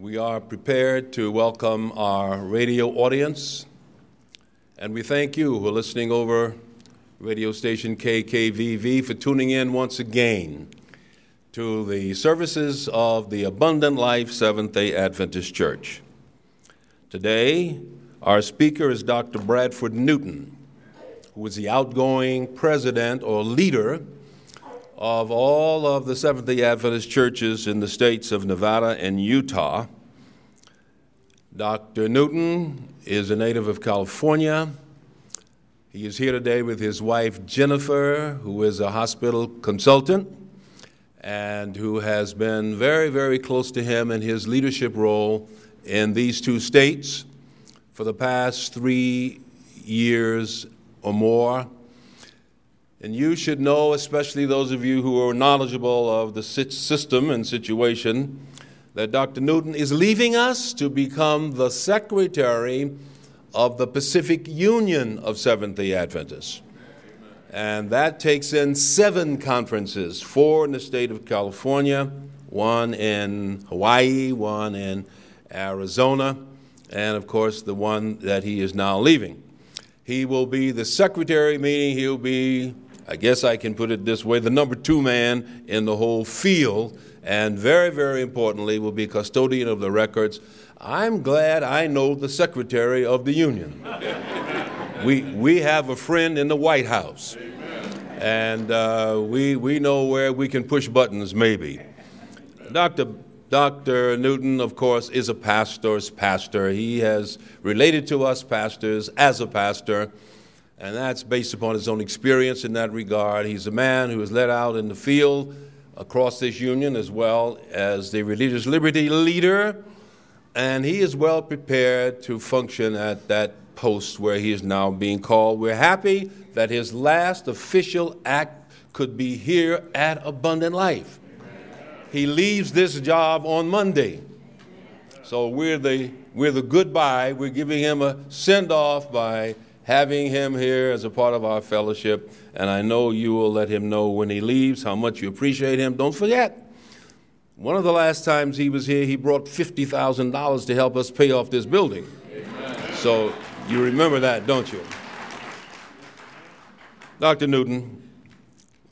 We are prepared to welcome our radio audience, and we thank you who are listening over radio station KKVV for tuning in once again to the services of the Abundant Life Seventh day Adventist Church. Today, our speaker is Dr. Bradford Newton, who is the outgoing president or leader of all of the Seventh day Adventist churches in the states of Nevada and Utah. Dr. Newton is a native of California. He is here today with his wife Jennifer, who is a hospital consultant and who has been very, very close to him in his leadership role in these two states for the past three years or more. And you should know, especially those of you who are knowledgeable of the system and situation, that Dr. Newton is leaving us to become the secretary of the Pacific Union of Seventh day Adventists. And that takes in seven conferences four in the state of California, one in Hawaii, one in Arizona, and of course the one that he is now leaving. He will be the secretary, meaning he'll be I guess I can put it this way the number two man in the whole field, and very, very importantly, will be custodian of the records. I'm glad I know the Secretary of the Union. we, we have a friend in the White House, and uh, we, we know where we can push buttons, maybe. Dr. Dr. Newton, of course, is a pastor's pastor. He has related to us pastors as a pastor and that's based upon his own experience in that regard. He's a man who led out in the field across this union as well as the religious liberty leader, and he is well prepared to function at that post where he is now being called. We're happy that his last official act could be here at Abundant Life. He leaves this job on Monday. So we're the, we're the goodbye. We're giving him a send off by having him here as a part of our fellowship, and I know you will let him know when he leaves how much you appreciate him. Don't forget, one of the last times he was here, he brought $50,000 to help us pay off this building. Amen. So you remember that, don't you? Dr. Newton,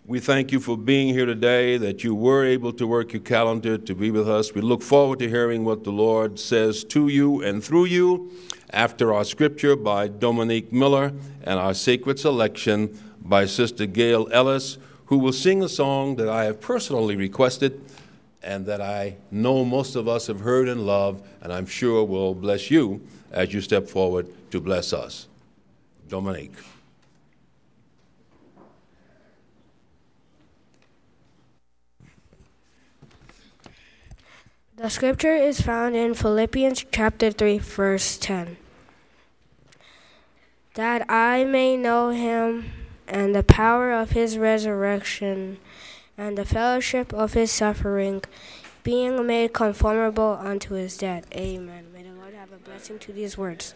we thank you for being here today, that you were able to work your calendar to be with us. We look forward to hearing what the Lord says to you and through you after our scripture by Dominique Miller and our sacred selection by Sister Gail Ellis, who will sing a song that I have personally requested and that I know most of us have heard and loved, and I'm sure will bless you as you step forward to bless us. Dominique. The scripture is found in Philippians chapter 3, verse 10. That I may know him and the power of his resurrection and the fellowship of his suffering, being made conformable unto his death. Amen. May the Lord have a blessing to these words.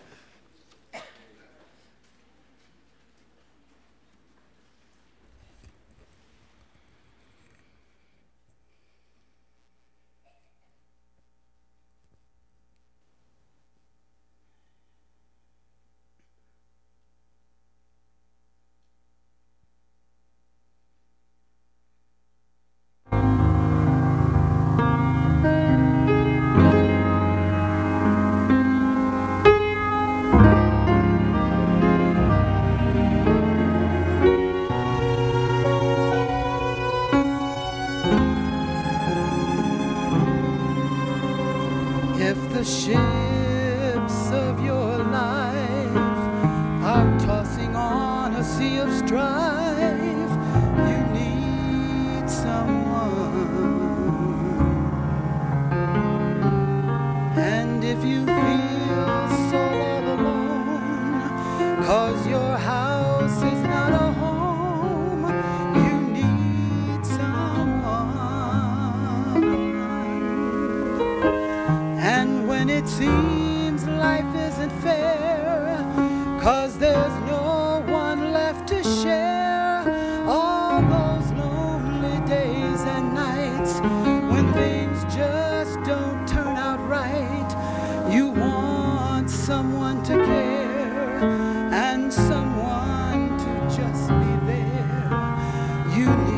you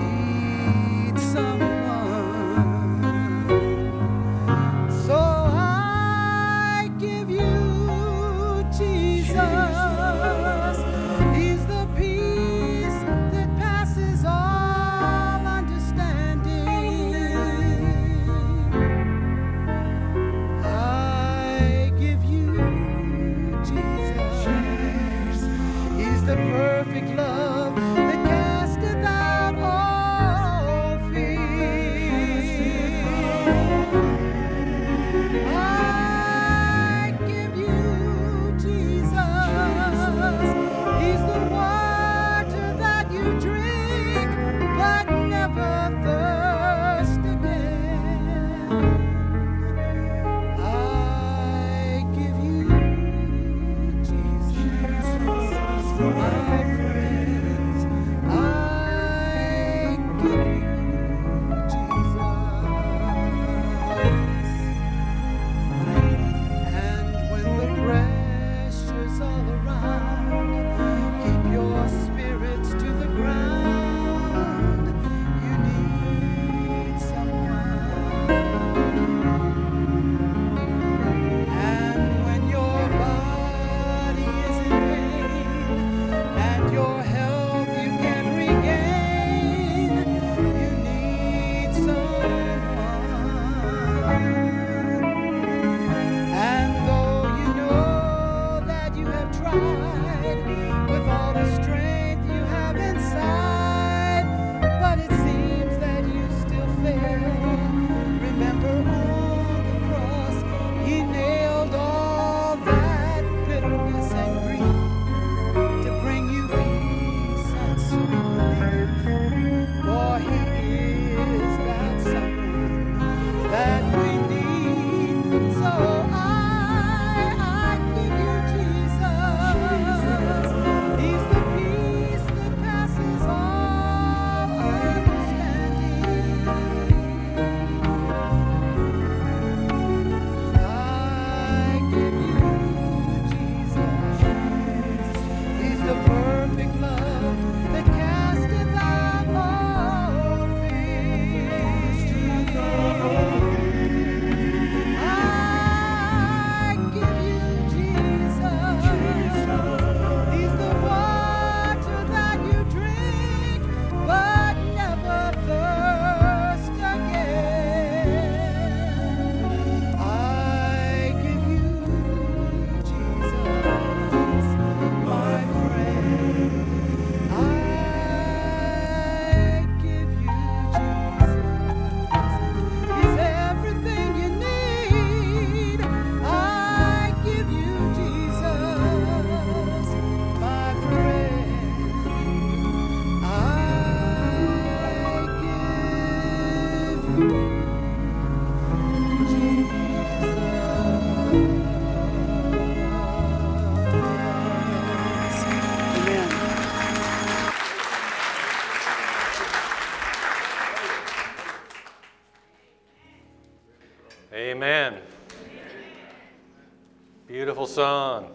Song.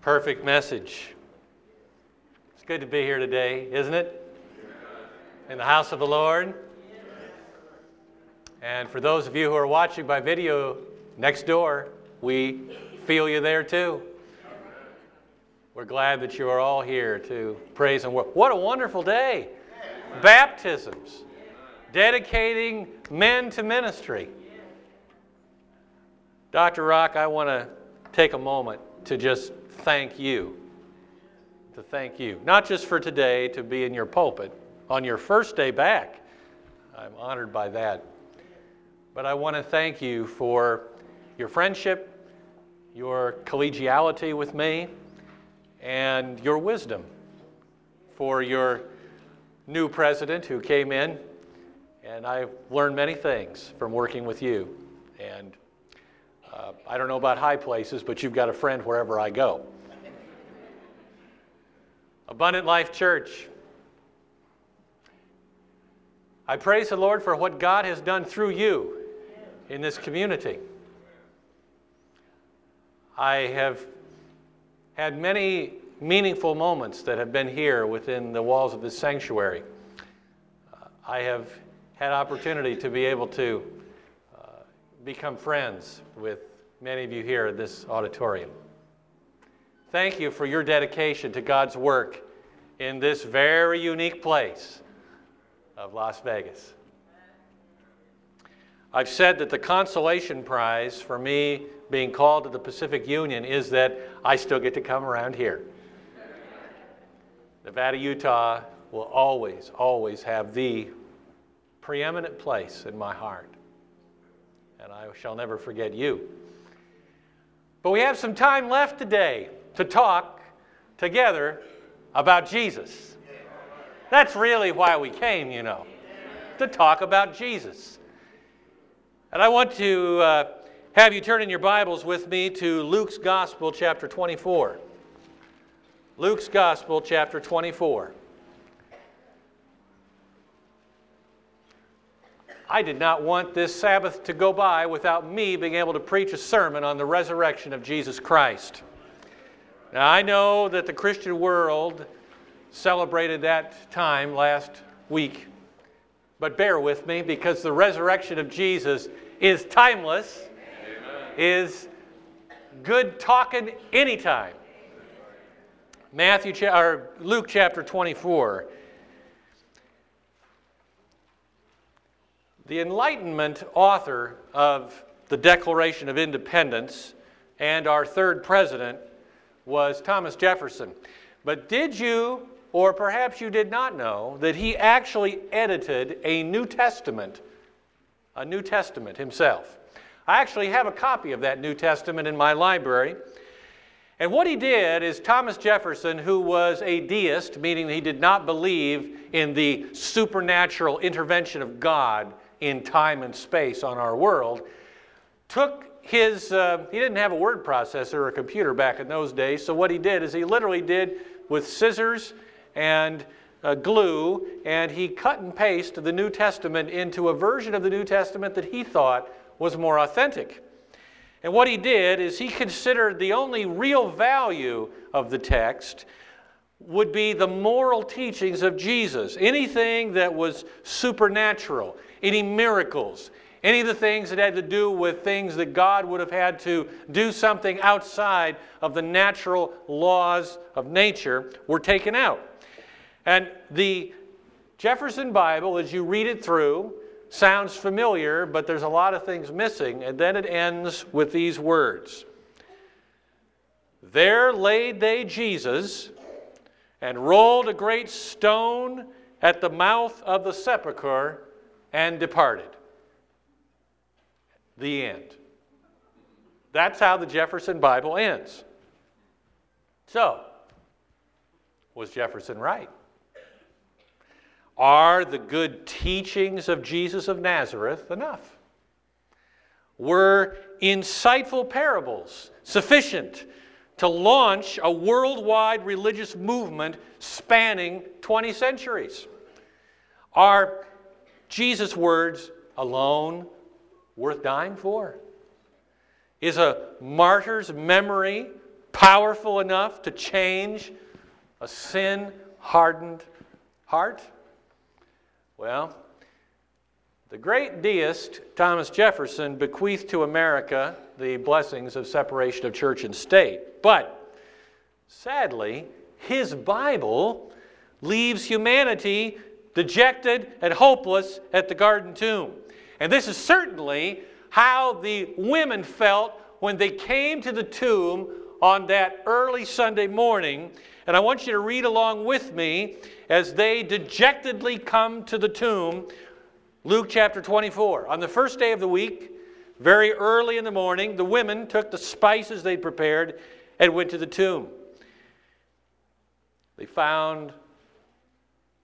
Perfect message. It's good to be here today, isn't it? In the house of the Lord. And for those of you who are watching by video next door, we feel you there too. We're glad that you are all here to praise and worship. What a wonderful day! Baptisms, dedicating men to ministry. Dr. Rock, I want to take a moment to just thank you. To thank you. Not just for today to be in your pulpit on your first day back. I'm honored by that. But I want to thank you for your friendship, your collegiality with me, and your wisdom for your new president who came in. And I've learned many things from working with you. And uh, I don't know about high places, but you've got a friend wherever I go. Abundant Life Church. I praise the Lord for what God has done through you in this community. I have had many meaningful moments that have been here within the walls of this sanctuary. Uh, I have had opportunity to be able to become friends with many of you here in this auditorium. Thank you for your dedication to God's work in this very unique place of Las Vegas. I've said that the consolation prize for me being called to the Pacific Union is that I still get to come around here. Nevada, Utah will always, always have the preeminent place in my heart and I shall never forget you. But we have some time left today to talk together about Jesus. That's really why we came, you know, to talk about Jesus. And I want to uh, have you turn in your Bibles with me to Luke's Gospel, chapter 24. Luke's Gospel, chapter 24. I did not want this Sabbath to go by without me being able to preach a sermon on the resurrection of Jesus Christ. Now, I know that the Christian world celebrated that time last week, but bear with me because the resurrection of Jesus is timeless, Amen. is good talking anytime. Matthew or Luke chapter 24 The Enlightenment author of the Declaration of Independence and our third president was Thomas Jefferson. But did you, or perhaps you did not know, that he actually edited a New Testament, a New Testament himself? I actually have a copy of that New Testament in my library. And what he did is Thomas Jefferson, who was a deist, meaning he did not believe in the supernatural intervention of God, in time and space on our world, took his, uh, he didn't have a word processor or a computer back in those days, so what he did is he literally did with scissors and uh, glue, and he cut and pasted the New Testament into a version of the New Testament that he thought was more authentic. And what he did is he considered the only real value of the text would be the moral teachings of Jesus. Anything that was supernatural, any miracles, any of the things that had to do with things that God would have had to do something outside of the natural laws of nature were taken out. And the Jefferson Bible, as you read it through, sounds familiar, but there's a lot of things missing. And then it ends with these words There laid they Jesus and rolled a great stone at the mouth of the sepulchre and departed. The end. That's how the Jefferson Bible ends. So, was Jefferson right? Are the good teachings of Jesus of Nazareth enough? Were insightful parables sufficient to launch a worldwide religious movement spanning 20 centuries? Are Jesus' words alone worth dying for? Is a martyr's memory powerful enough to change a sin hardened heart? Well, the great deist Thomas Jefferson bequeathed to America the blessings of separation of church and state. But sadly, his Bible leaves humanity dejected and hopeless at the garden tomb. And this is certainly how the women felt when they came to the tomb on that early Sunday morning. And I want you to read along with me as they dejectedly come to the tomb. Luke chapter 24. On the first day of the week, very early in the morning, the women took the spices they'd prepared and went to the tomb. They found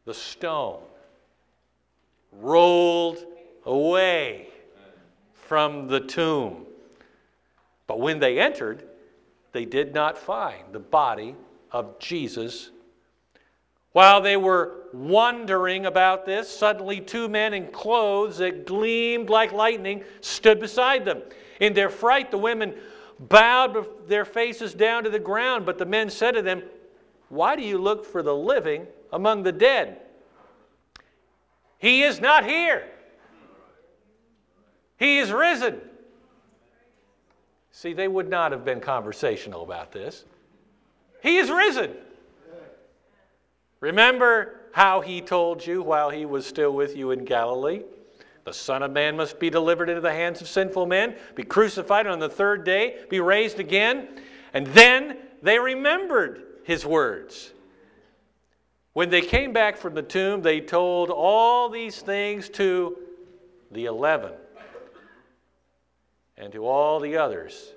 the stone rolled away from the tomb. But when they entered, they did not find the body of Jesus. While they were wondering about this, suddenly two men in clothes that gleamed like lightning stood beside them. In their fright, the women bowed their faces down to the ground, but the men said to them, Why do you look for the living among the dead? He is not here. He is risen. See, they would not have been conversational about this. He is risen. Remember how he told you while he was still with you in Galilee? The Son of Man must be delivered into the hands of sinful men, be crucified on the third day, be raised again. And then they remembered his words. When they came back from the tomb, they told all these things to the eleven and to all the others.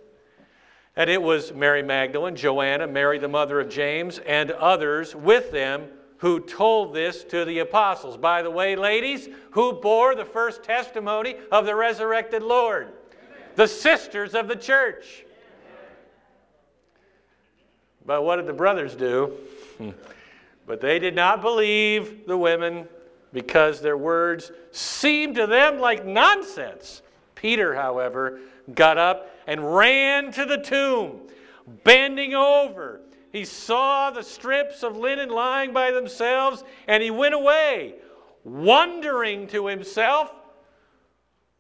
And it was Mary Magdalene, Joanna, Mary the mother of James, and others with them who told this to the apostles. By the way, ladies, who bore the first testimony of the resurrected Lord? The sisters of the church. But what did the brothers do? But they did not believe the women because their words seemed to them like nonsense. Peter, however, got up and ran to the tomb, bending over. He saw the strips of linen lying by themselves, and he went away, wondering to himself,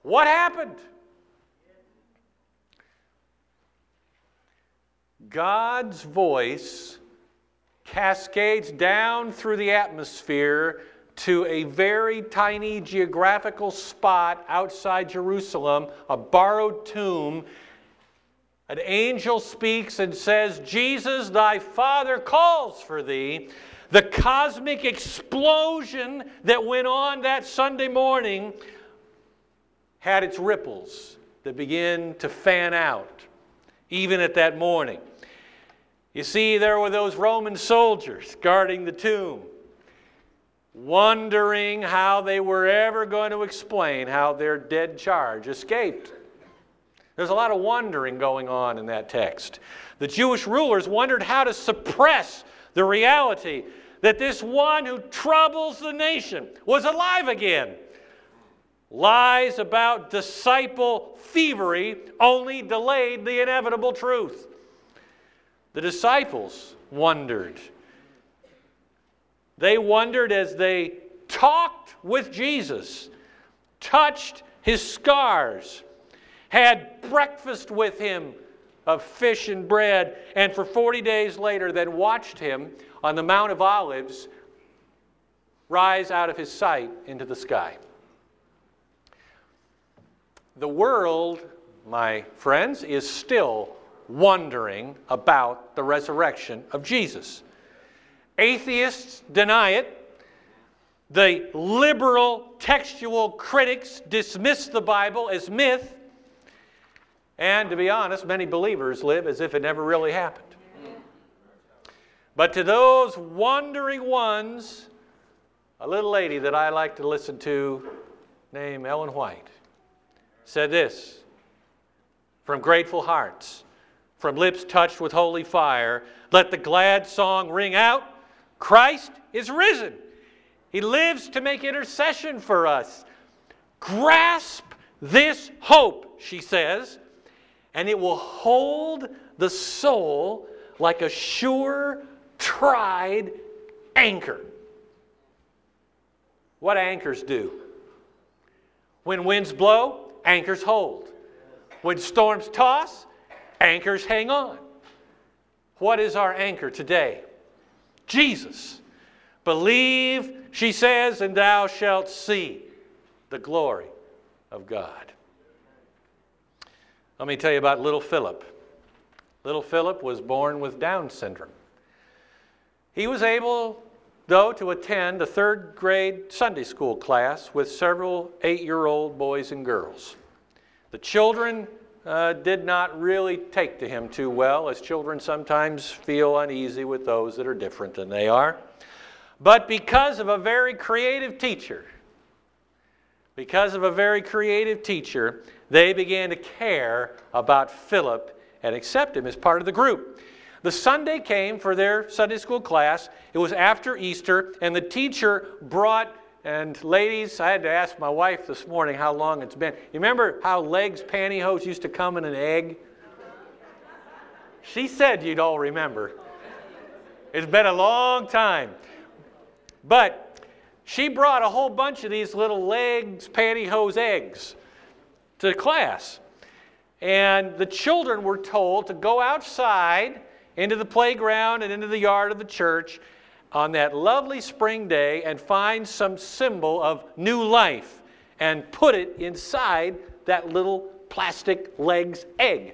What happened? God's voice cascades down through the atmosphere to a very tiny geographical spot outside Jerusalem, a borrowed tomb. An angel speaks and says, Jesus, thy Father calls for thee. The cosmic explosion that went on that Sunday morning had its ripples that begin to fan out, even at that morning. You see, there were those Roman soldiers guarding the tomb, wondering how they were ever going to explain how their dead charge escaped. There's a lot of wondering going on in that text. The Jewish rulers wondered how to suppress the reality that this one who troubles the nation was alive again. Lies about disciple thievery only delayed the inevitable truth. The disciples wondered. They wondered as they talked with Jesus, touched his scars, had breakfast with him of fish and bread, and for 40 days later, then watched him on the Mount of Olives rise out of his sight into the sky. The world, my friends, is still wondering about the resurrection of Jesus. Atheists deny it. The liberal textual critics dismiss the Bible as myth. And to be honest, many believers live as if it never really happened. But to those wondering ones, a little lady that I like to listen to named Ellen White said this from grateful hearts from lips touched with holy fire, let the glad song ring out Christ is risen. He lives to make intercession for us. Grasp this hope, she says, and it will hold the soul like a sure, tried anchor. What anchors do? When winds blow, anchors hold. When storms toss, anchors hang on. What is our anchor today? Jesus. Believe, she says, and thou shalt see the glory of God. Let me tell you about little Philip. Little Philip was born with Down syndrome. He was able, though, to attend a third grade Sunday school class with several eight year old boys and girls. The children uh, did not really take to him too well, as children sometimes feel uneasy with those that are different than they are. But because of a very creative teacher, because of a very creative teacher, they began to care about Philip and accept him as part of the group. The Sunday came for their Sunday school class. It was after Easter, and the teacher brought and ladies, I had to ask my wife this morning how long it's been. You remember how L'eggs pantyhose used to come in an egg? She said you'd all remember. It's been a long time. But she brought a whole bunch of these little L'eggs, pantyhose eggs to class. And the children were told to go outside into the playground and into the yard of the church on that lovely spring day and find some symbol of new life and put it inside that little plastic L'eggs egg.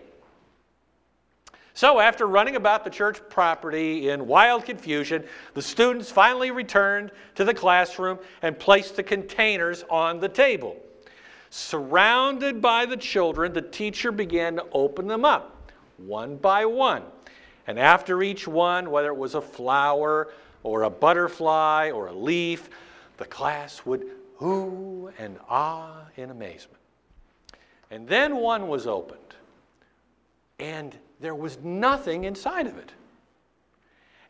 So, after running about the church property in wild confusion, the students finally returned to the classroom and placed the containers on the table. Surrounded by the children, the teacher began to open them up one by one. And after each one, whether it was a flower, or a butterfly or a leaf, the class would ooh and ah in amazement. And then one was opened, and there was nothing inside of it.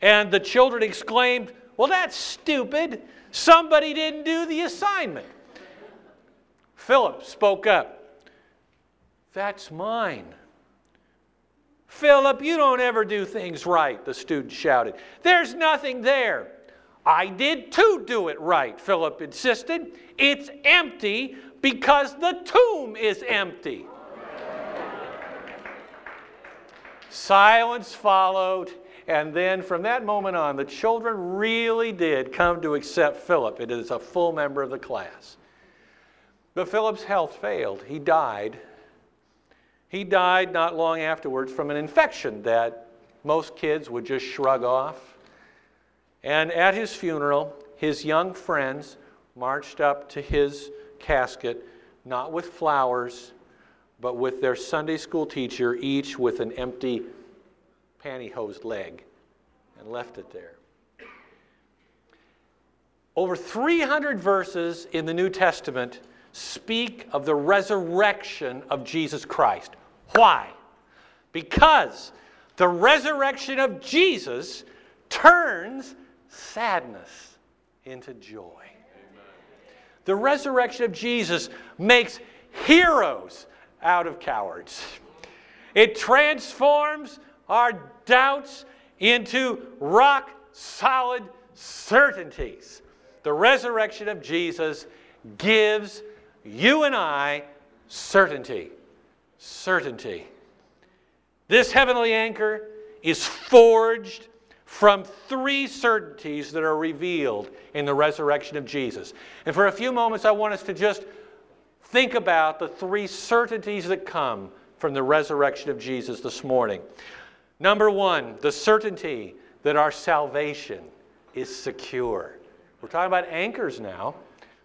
And the children exclaimed, Well, that's stupid. Somebody didn't do the assignment. Philip spoke up. That's mine. Philip, you don't ever do things right, the student shouted. There's nothing there. I did too do it right, Philip insisted. It's empty because the tomb is empty. Silence followed, and then from that moment on, the children really did come to accept Philip as a full member of the class. But Philip's health failed. He died he died not long afterwards from an infection that most kids would just shrug off. And at his funeral, his young friends marched up to his casket, not with flowers, but with their Sunday school teacher, each with an empty pantyhose leg, and left it there. Over 300 verses in the New Testament speak of the resurrection of Jesus Christ. Why? Because the resurrection of Jesus turns sadness into joy. The resurrection of Jesus makes heroes out of cowards. It transforms our doubts into rock solid certainties. The resurrection of Jesus gives you and I certainty certainty. This heavenly anchor is forged from three certainties that are revealed in the resurrection of Jesus. And for a few moments, I want us to just think about the three certainties that come from the resurrection of Jesus this morning. Number one, the certainty that our salvation is secure. We're talking about anchors now,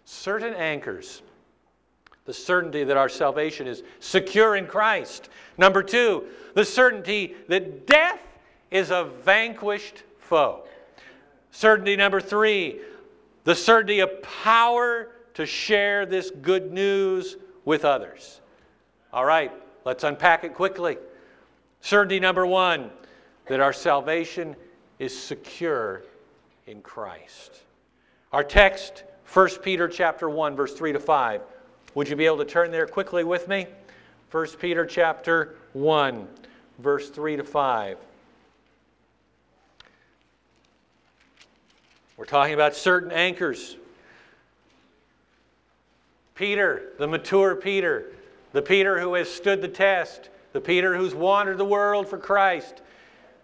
certain anchors the certainty that our salvation is secure in Christ. Number two, the certainty that death is a vanquished foe. Certainty number three, the certainty of power to share this good news with others. All right, let's unpack it quickly. Certainty number one, that our salvation is secure in Christ. Our text, 1 Peter chapter 1, verse 3 to 5 Would you be able to turn there quickly with me? 1 Peter chapter 1, verse 3 to 5. We're talking about certain anchors. Peter, the mature Peter, the Peter who has stood the test, the Peter who's wandered the world for Christ.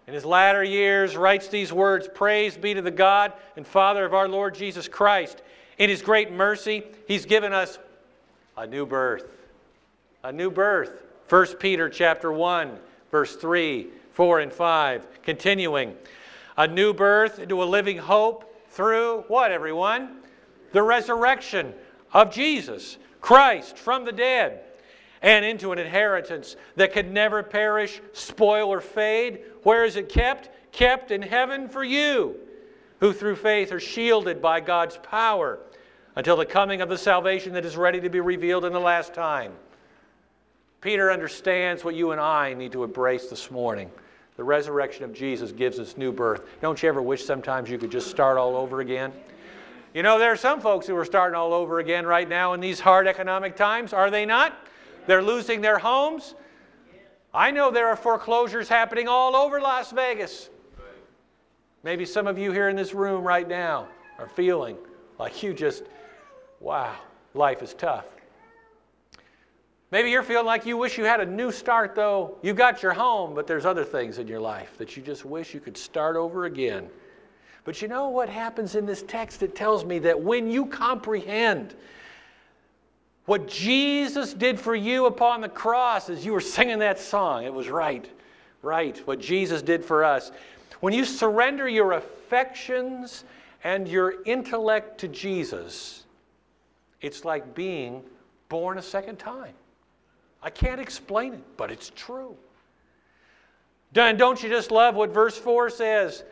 In his latter years, writes these words Praise be to the God and Father of our Lord Jesus Christ. In his great mercy, he's given us a new birth. A new birth. 1 Peter chapter 1, verse 3, 4, and 5. Continuing. A new birth into a living hope through what, everyone? The resurrection of Jesus, Christ from the dead, and into an inheritance that could never perish, spoil, or fade. Where is it kept? Kept in heaven for you, who through faith are shielded by God's power until the coming of the salvation that is ready to be revealed in the last time. Peter understands what you and I need to embrace this morning. The resurrection of Jesus gives us new birth. Don't you ever wish sometimes you could just start all over again? You know, there are some folks who are starting all over again right now in these hard economic times, are they not? They're losing their homes. I know there are foreclosures happening all over Las Vegas. Maybe some of you here in this room right now are feeling like you just, wow, life is tough. Maybe you're feeling like you wish you had a new start, though. you've got your home, but there's other things in your life that you just wish you could start over again. But you know what happens in this text? It tells me that when you comprehend what Jesus did for you upon the cross, as you were singing that song, it was right, right, what Jesus did for us. When you surrender your affections and your intellect to Jesus, it's like being born a second time. I can't explain it, but it's true. And don't you just love what verse 4 says?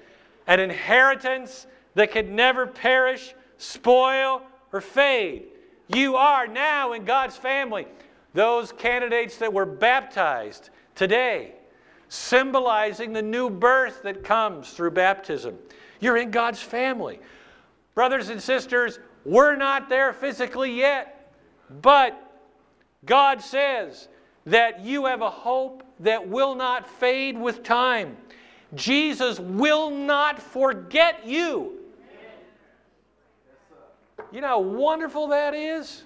An inheritance that could never perish, spoil, or fade. You are now in God's family. Those candidates that were baptized today, symbolizing the new birth that comes through baptism. You're in God's family. Brothers and sisters, we're not there physically yet, but God says that you have a hope that will not fade with time. Jesus will not forget you. You know how wonderful that is?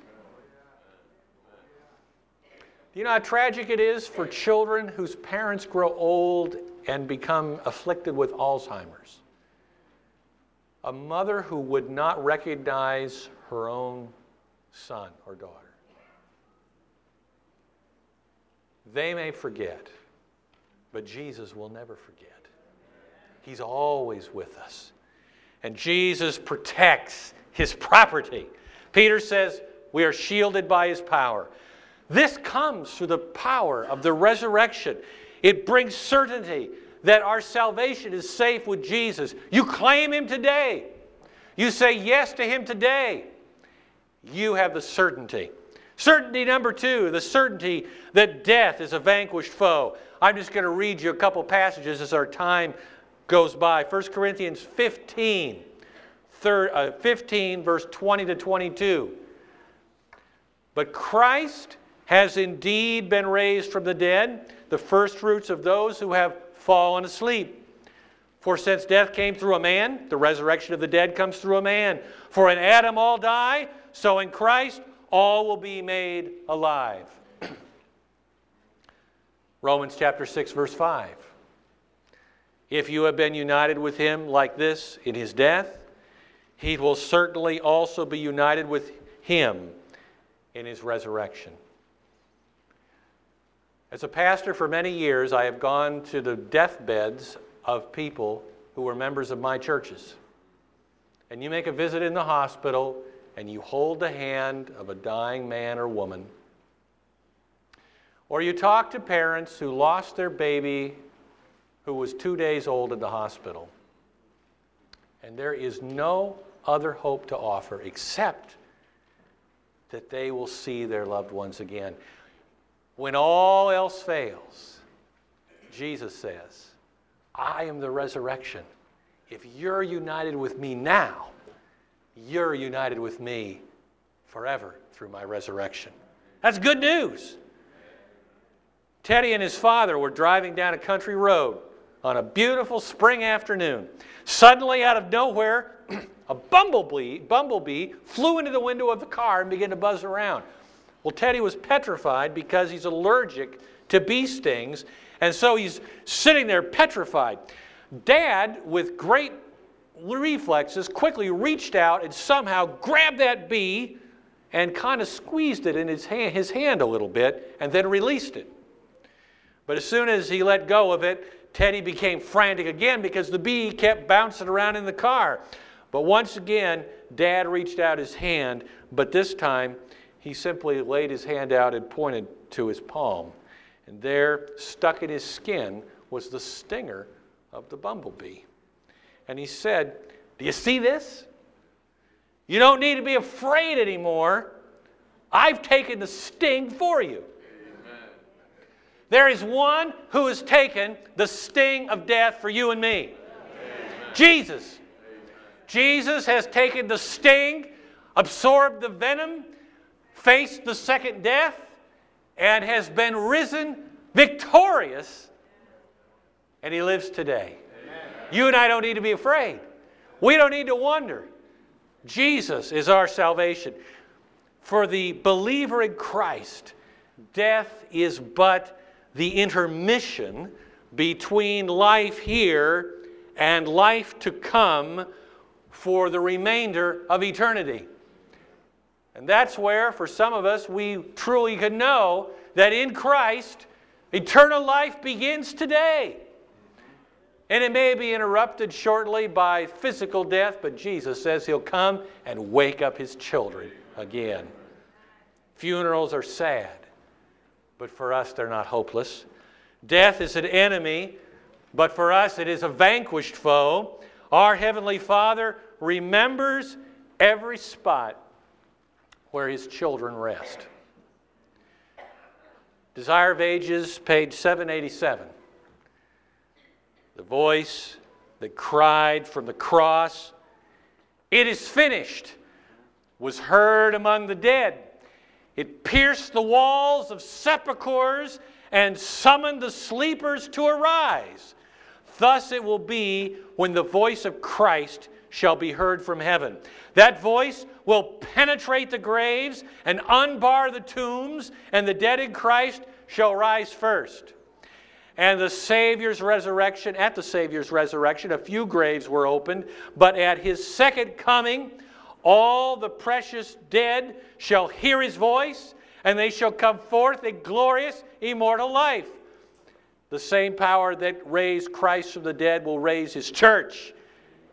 You know how tragic it is for children whose parents grow old and become afflicted with Alzheimer's? A mother who would not recognize her own son or daughter. They may forget, but Jesus will never forget. He's always with us. And Jesus protects his property. Peter says, We are shielded by his power. This comes through the power of the resurrection. It brings certainty that our salvation is safe with Jesus. You claim him today. You say yes to him today. You have the certainty Certainty number two, the certainty that death is a vanquished foe. I'm just going to read you a couple passages as our time goes by. 1 Corinthians 15, third, uh, 15, verse 20 to 22. But Christ has indeed been raised from the dead, the firstfruits of those who have fallen asleep. For since death came through a man, the resurrection of the dead comes through a man. For in Adam all die, so in Christ all will be made alive. Romans chapter 6, verse 5. If you have been united with him like this in his death, he will certainly also be united with him in his resurrection. As a pastor for many years, I have gone to the deathbeds of people who were members of my churches. And you make a visit in the hospital, and you hold the hand of a dying man or woman, or you talk to parents who lost their baby who was two days old in the hospital, and there is no other hope to offer except that they will see their loved ones again. When all else fails, Jesus says, I am the resurrection. If you're united with me now, you're united with me forever through my resurrection. That's good news. Teddy and his father were driving down a country road on a beautiful spring afternoon. Suddenly, out of nowhere, a bumblebee, bumblebee flew into the window of the car and began to buzz around. Well, Teddy was petrified because he's allergic to bee stings, and so he's sitting there petrified. Dad, with great reflexes, quickly reached out and somehow grabbed that bee and kind of squeezed it in his hand, his hand a little bit and then released it. But as soon as he let go of it, Teddy became frantic again because the bee kept bouncing around in the car. But once again, Dad reached out his hand, but this time he simply laid his hand out and pointed to his palm. And there, stuck in his skin, was the stinger of the bumblebee. And he said, Do you see this? You don't need to be afraid anymore. I've taken the sting for you. Amen. There is one who has taken the sting of death for you and me Amen. Jesus. Amen. Jesus has taken the sting, absorbed the venom, faced the second death, and has been risen victorious, and he lives today. You and I don't need to be afraid. We don't need to wonder. Jesus is our salvation. For the believer in Christ, death is but the intermission between life here and life to come for the remainder of eternity. And that's where, for some of us, we truly can know that in Christ, eternal life begins today. And it may be interrupted shortly by physical death, but Jesus says he'll come and wake up his children again. Funerals are sad, but for us they're not hopeless. Death is an enemy, but for us it is a vanquished foe. Our Heavenly Father remembers every spot where his children rest. Desire of Ages, page 787 the voice that cried from the cross, It is finished, was heard among the dead. It pierced the walls of sepulchres and summoned the sleepers to arise. Thus it will be when the voice of Christ shall be heard from heaven. That voice will penetrate the graves and unbar the tombs, and the dead in Christ shall rise first. And the Savior's resurrection, at the Savior's resurrection, a few graves were opened, but at his second coming, all the precious dead shall hear his voice, and they shall come forth in glorious, immortal life. The same power that raised Christ from the dead will raise his church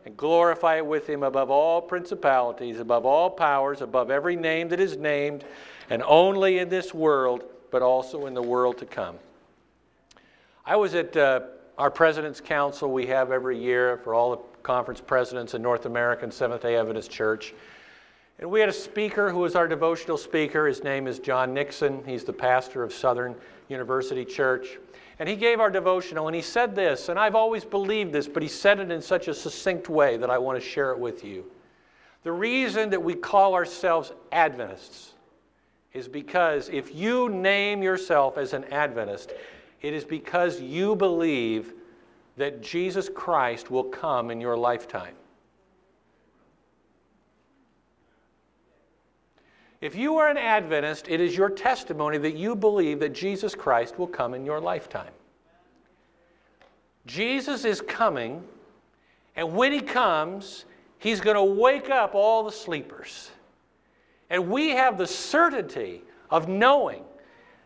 and glorify it with him above all principalities, above all powers, above every name that is named, and only in this world, but also in the world to come. I was at uh, our President's Council we have every year for all the conference presidents in North American Seventh day Adventist Church. And we had a speaker who was our devotional speaker. His name is John Nixon. He's the pastor of Southern University Church. And he gave our devotional, and he said this, and I've always believed this, but he said it in such a succinct way that I want to share it with you. The reason that we call ourselves Adventists is because if you name yourself as an Adventist, it is because you believe that Jesus Christ will come in your lifetime. If you are an Adventist, it is your testimony that you believe that Jesus Christ will come in your lifetime. Jesus is coming, and when he comes, he's going to wake up all the sleepers. And we have the certainty of knowing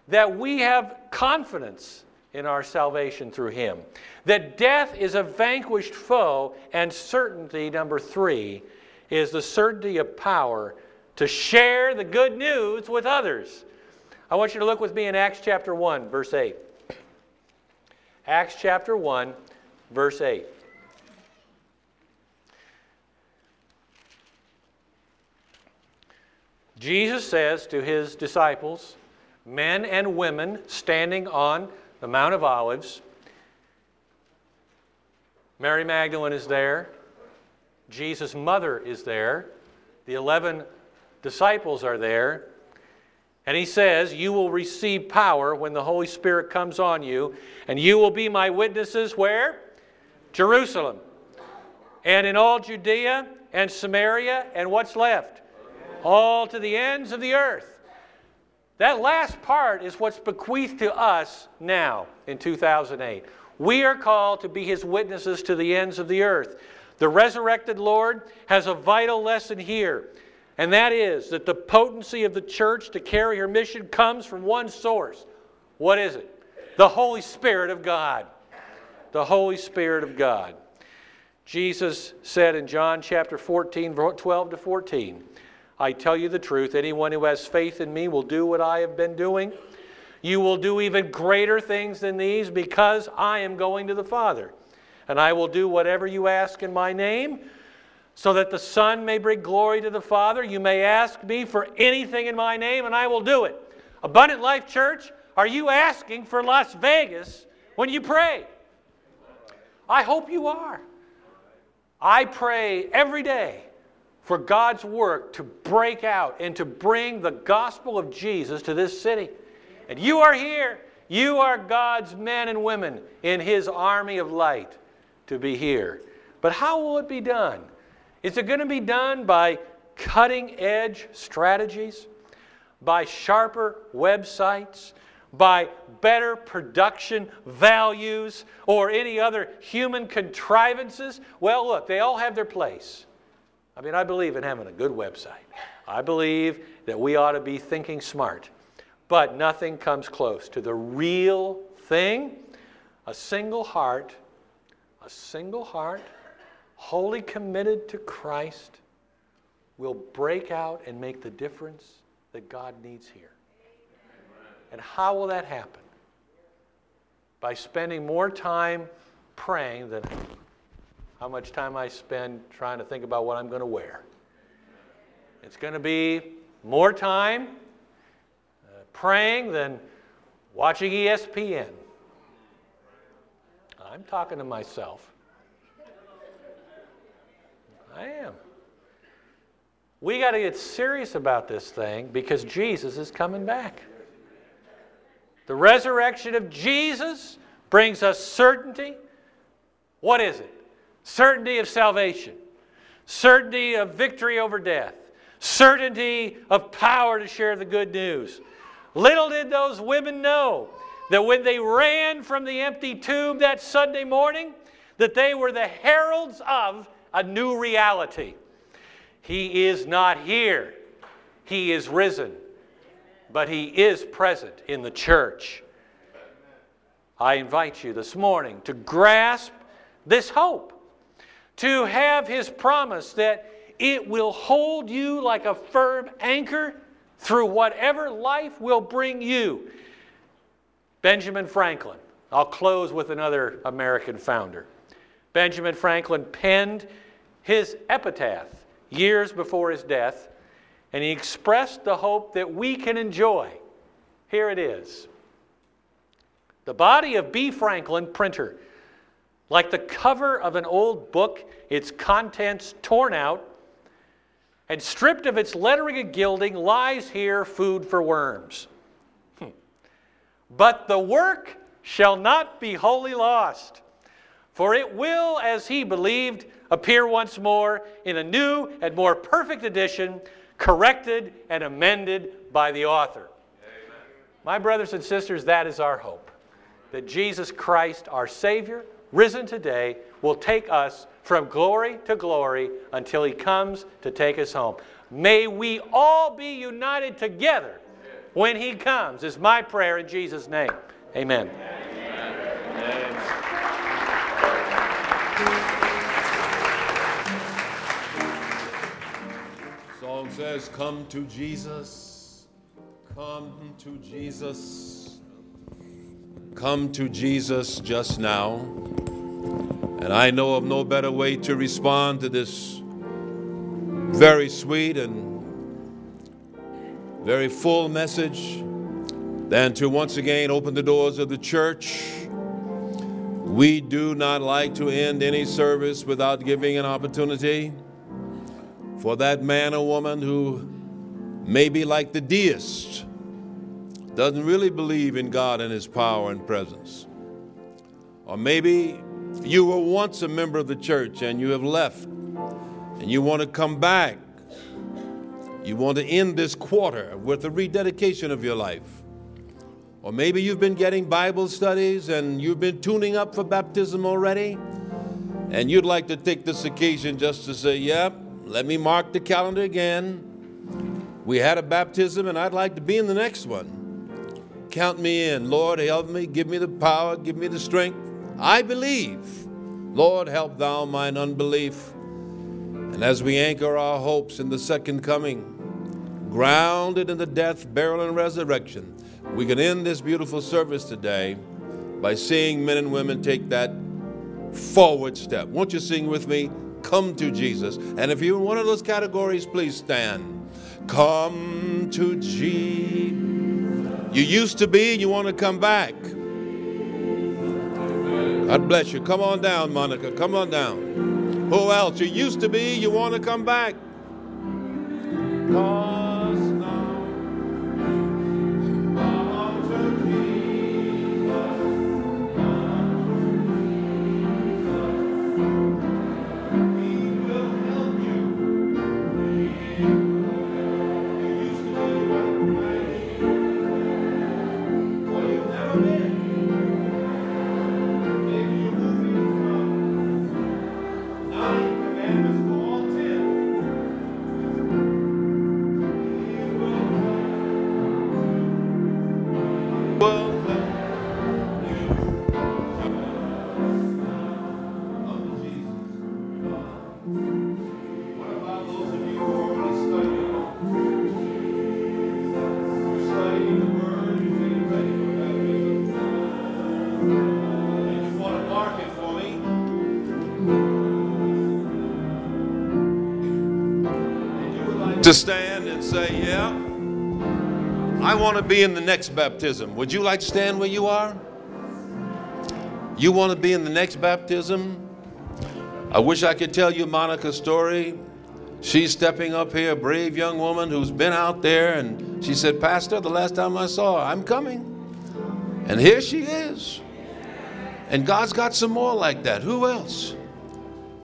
that we have confidence in our salvation through him. That death is a vanquished foe, and certainty, number three, is the certainty of power to share the good news with others. I want you to look with me in Acts chapter 1, verse 8. Acts chapter 1, verse 8. Jesus says to his disciples, men and women standing on the Mount of Olives. Mary Magdalene is there. Jesus' mother is there. The 11 disciples are there. And he says, You will receive power when the Holy Spirit comes on you, and you will be my witnesses where? Jerusalem. And in all Judea and Samaria, and what's left? All to the ends of the earth. That last part is what's bequeathed to us now in 2008. We are called to be his witnesses to the ends of the earth. The resurrected Lord has a vital lesson here, and that is that the potency of the church to carry her mission comes from one source. What is it? The Holy Spirit of God. The Holy Spirit of God. Jesus said in John chapter 14, 12 to 14, I tell you the truth, anyone who has faith in me will do what I have been doing. You will do even greater things than these because I am going to the Father. And I will do whatever you ask in my name, so that the Son may bring glory to the Father. You may ask me for anything in my name, and I will do it. Abundant Life Church, are you asking for Las Vegas when you pray? I hope you are. I pray every day for God's work to break out and to bring the gospel of Jesus to this city. And you are here. You are God's men and women in His army of light to be here. But how will it be done? Is it going to be done by cutting edge strategies, by sharper websites, by better production values, or any other human contrivances? Well, look, they all have their place. I mean, I believe in having a good website. I believe that we ought to be thinking smart. But nothing comes close to the real thing a single heart, a single heart, wholly committed to Christ, will break out and make the difference that God needs here. And how will that happen? By spending more time praying than how much time I spend trying to think about what I'm going to wear. It's going to be more time uh, praying than watching ESPN. I'm talking to myself. I am. We got to get serious about this thing because Jesus is coming back. The resurrection of Jesus brings us certainty. What is it? certainty of salvation, certainty of victory over death, certainty of power to share the good news. Little did those women know that when they ran from the empty tomb that Sunday morning, that they were the heralds of a new reality. He is not here. He is risen. But he is present in the church. I invite you this morning to grasp this hope to have His promise that it will hold you like a firm anchor through whatever life will bring you. Benjamin Franklin. I'll close with another American founder. Benjamin Franklin penned his epitaph years before his death, and he expressed the hope that we can enjoy. Here it is. The body of B. Franklin, printer, like the cover of an old book, its contents torn out, and stripped of its lettering and gilding, lies here food for worms. Hmm. But the work shall not be wholly lost, for it will, as he believed, appear once more in a new and more perfect edition, corrected and amended by the author. Amen. My brothers and sisters, that is our hope that Jesus Christ, our Savior, risen today, will take us from glory to glory until he comes to take us home. May we all be united together when he comes, is my prayer in Jesus' name. Amen. Amen. Says, Come to Jesus, come to Jesus. Come to Jesus just now. And I know of no better way to respond to this very sweet and very full message than to once again open the doors of the church. We do not like to end any service without giving an opportunity for that man or woman who maybe like the deist, doesn't really believe in God and His power and presence. Or maybe you were once a member of the church and you have left and you want to come back. You want to end this quarter with a rededication of your life. Or maybe you've been getting Bible studies and you've been tuning up for baptism already, and you'd like to take this occasion just to say, Yep, let me mark the calendar again. We had a baptism, and I'd like to be in the next one. Count me in. Lord, help me. Give me the power. Give me the strength. I believe. Lord, help thou mine unbelief. And as we anchor our hopes in the second coming, grounded in the death, burial, and resurrection, we can end this beautiful service today by seeing men and women take that forward step. Won't you sing with me? Come to Jesus. And if you're in one of those categories, please stand. Come to Jesus. You used to be, you want to come back. God bless you. Come on down, Monica. Come on down. Who else? You used to be, you want to come back. Cause to stand and say, Yeah, I want to be in the next baptism. Would you like to stand where you are? You want to be in the next baptism? I wish I could tell you Monica's story. She's stepping up here, a brave young woman who's been out there, and she said, Pastor, the last time I saw her, I'm coming. And here she is. And God's got some more like that. Who else?